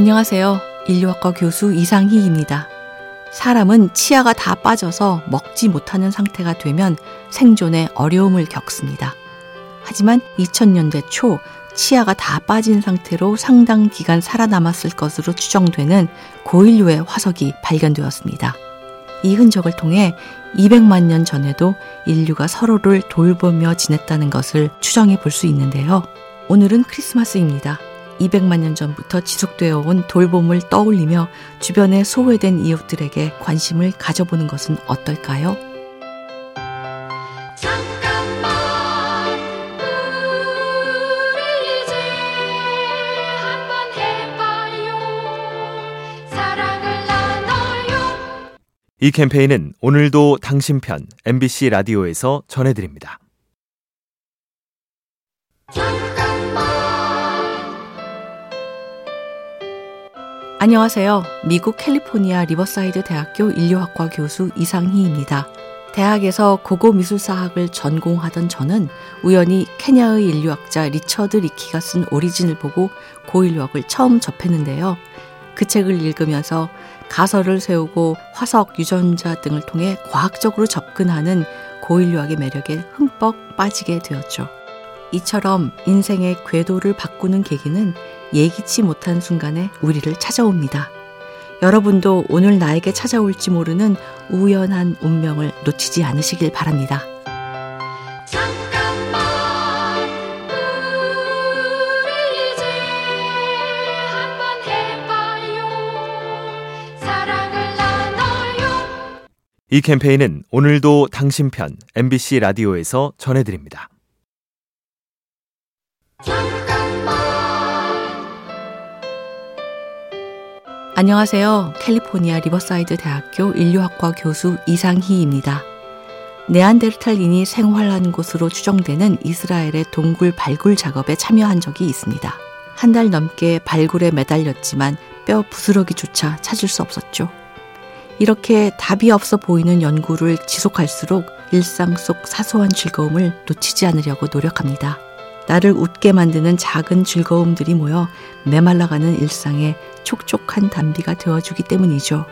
안녕하세요. 인류학과 교수 이상희입니다. 사람은 치아가 다 빠져서 먹지 못하는 상태가 되면 생존에 어려움을 겪습니다. 하지만 2000년대 초 치아가 다 빠진 상태로 상당 기간 살아남았을 것으로 추정되는 고인류의 화석이 발견되었습니다. 이 흔적을 통해 200만 년 전에도 인류가 서로를 돌보며 지냈다는 것을 추정해 볼 수 있는데요. 오늘은 크리스마스입니다. 200만 년 전부터 지속되어 온 돌봄을 떠올리며 주변에 소외된 이웃들에게 관심을 가져보는 것은 어떨까요? 이 캠페인은 오늘도 당신 편 MBC 라디오에서 전해드립니다. 안녕하세요. 미국 캘리포니아 리버사이드 대학교 인류학과 교수 이상희입니다. 대학에서 고고 미술사학을 전공하던 저는 우연히 케냐의 인류학자 리처드 리키가 쓴 Origin을 보고 고인류학을 처음 접했는데요. 그 책을 읽으면서 가설을 세우고 화석, 유전자 등을 통해 과학적으로 접근하는 고인류학의 매력에 흠뻑 빠지게 되었죠. 이처럼 인생의 궤도를 바꾸는 계기는 예기치 못한 순간에 우리를 찾아옵니다. 여러분도 오늘 나에게 찾아올지 모르는 우연한 운명을 놓치지 않으시길 바랍니다. 이 캠페인은 오늘도 당신 편 MBC 라디오에서 전해드립니다. 안녕하세요. 캘리포니아 리버사이드 대학교 인류학과 교수 이상희입니다. 네안데르탈인이 생활한 곳으로 추정되는 이스라엘의 동굴 발굴 작업에 참여한 적이 있습니다. 한 달 넘게 발굴에 매달렸지만 뼈 부스러기조차 찾을 수 없었죠. 이렇게 답이 없어 보이는 연구를 지속할수록 일상 속 사소한 즐거움을 놓치지 않으려고 노력합니다. 나를 웃게 만드는 작은 즐거움들이 모여 메말라가는 일상에 촉촉한 단비가 되어주기 때문이죠.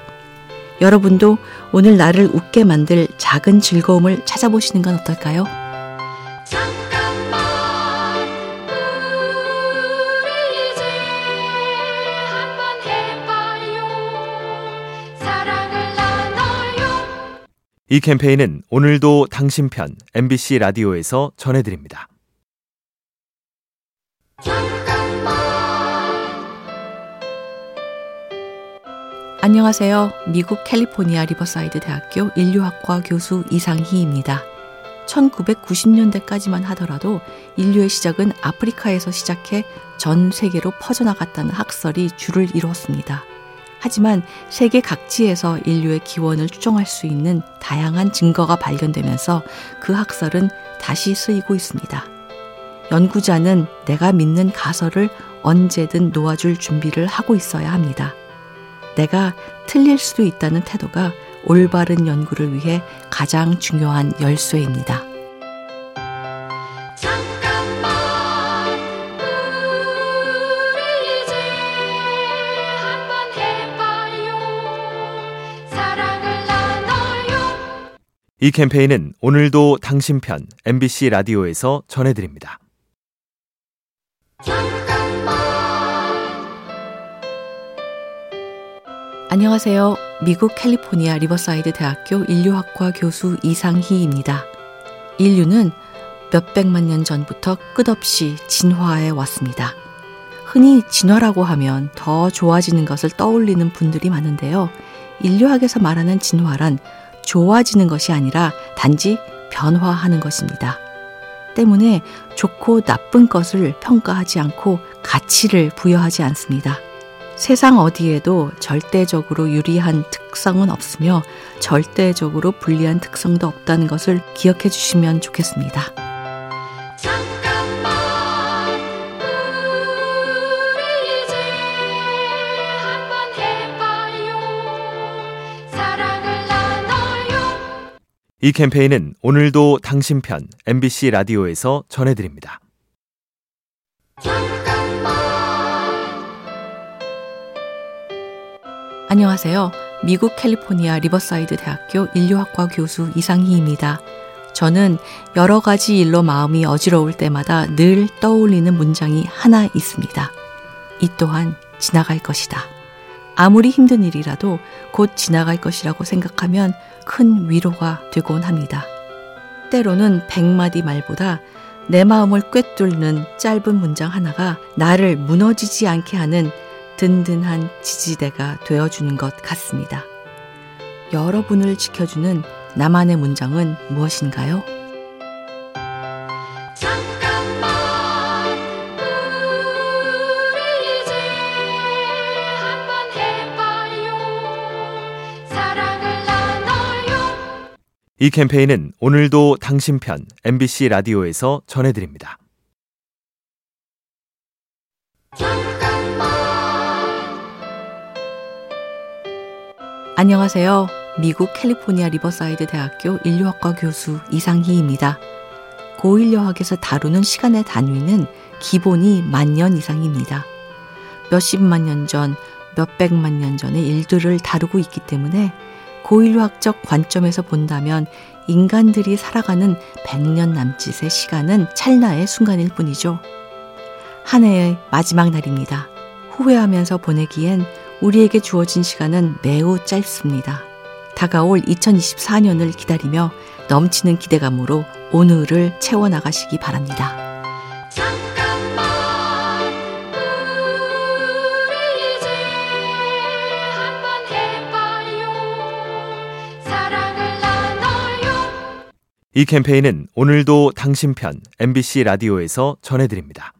여러분도 오늘 나를 웃게 만들 작은 즐거움을 찾아보시는 건 어떨까요? 이 캠페인은 오늘도 당신 편 MBC 라디오에서 전해드립니다. 안녕하세요. 미국 캘리포니아 리버사이드 대학교 인류학과 교수 이상희입니다. 1990년대까지만 하더라도 인류의 시작은 아프리카에서 시작해 전 세계로 퍼져나갔다는 학설이 주를 이루었습니다. 하지만 세계 각지에서 인류의 기원을 추정할 수 있는 다양한 증거가 발견되면서 그 학설은 다시 쓰이고 있습니다. 연구자는 내가 믿는 가설을 언제든 놓아줄 준비를 하고 있어야 합니다. 내가 틀릴 수도 있다는 태도가 올바른 연구를 위해 가장 중요한 열쇠입니다. 이 캠페인은 오늘도 당신 편 MBC 라디오에서 전해드립니다. 안녕하세요. 미국 캘리포니아 리버사이드 대학교 인류학과 교수 이상희입니다. 인류는 몇백만 년 전부터 끝없이 진화해 왔습니다. 흔히 진화라고 하면 더 좋아지는 것을 떠올리는 분들이 많은데요. 인류학에서 말하는 진화란 좋아지는 것이 아니라 단지 변화하는 것입니다. 때문에 좋고 나쁜 것을 평가하지 않고 가치를 부여하지 않습니다. 세상 어디에도 절대적으로 유리한 특성은 없으며 절대적으로 불리한 특성도 없다는 것을 기억해 주시면 좋겠습니다. 이 캠페인은 오늘도 당신 편 MBC 라디오에서 전해드립니다. 안녕하세요. 미국 캘리포니아 리버사이드 대학교 인류학과 교수 이상희입니다. 저는 여러 가지 일로 마음이 어지러울 때마다 늘 떠올리는 문장이 하나 있습니다. 이 또한 지나갈 것이다. 아무리 힘든 일이라도 곧 지나갈 것이라고 생각하면 큰 위로가 되곤 합니다. 때로는 백마디 말보다 내 마음을 꿰뚫는 짧은 문장 하나가 나를 무너지지 않게 하는 든든한 지지대가 되어주는 것 같습니다. 여러분을 지켜주는 나만의 문장은 무엇인가요? 잠깐만 우리 이제 한번 해봐요 사랑을 나눠요 이 캠페인은 오늘도 당신 편 MBC 라디오에서 전해드립니다. 안녕하세요. 미국 캘리포니아 리버사이드 대학교 인류학과 교수 이상희입니다. 고인류학에서 다루는 시간의 단위는 기본이 만년 이상입니다. 몇십만 년 전, 몇백만 년 전의 일들을 다루고 있기 때문에 고인류학적 관점에서 본다면 인간들이 살아가는 100년 남짓의 시간은 찰나의 순간일 뿐이죠. 한 해의 마지막 날입니다. 후회하면서 보내기엔 우리에게 주어진 시간은 매우 짧습니다. 다가올 2024년을 기다리며 넘치는 기대감으로 오늘을 채워나가시기 바랍니다. 이 캠페인은 오늘도 당신 편 MBC 라디오에서 전해드립니다.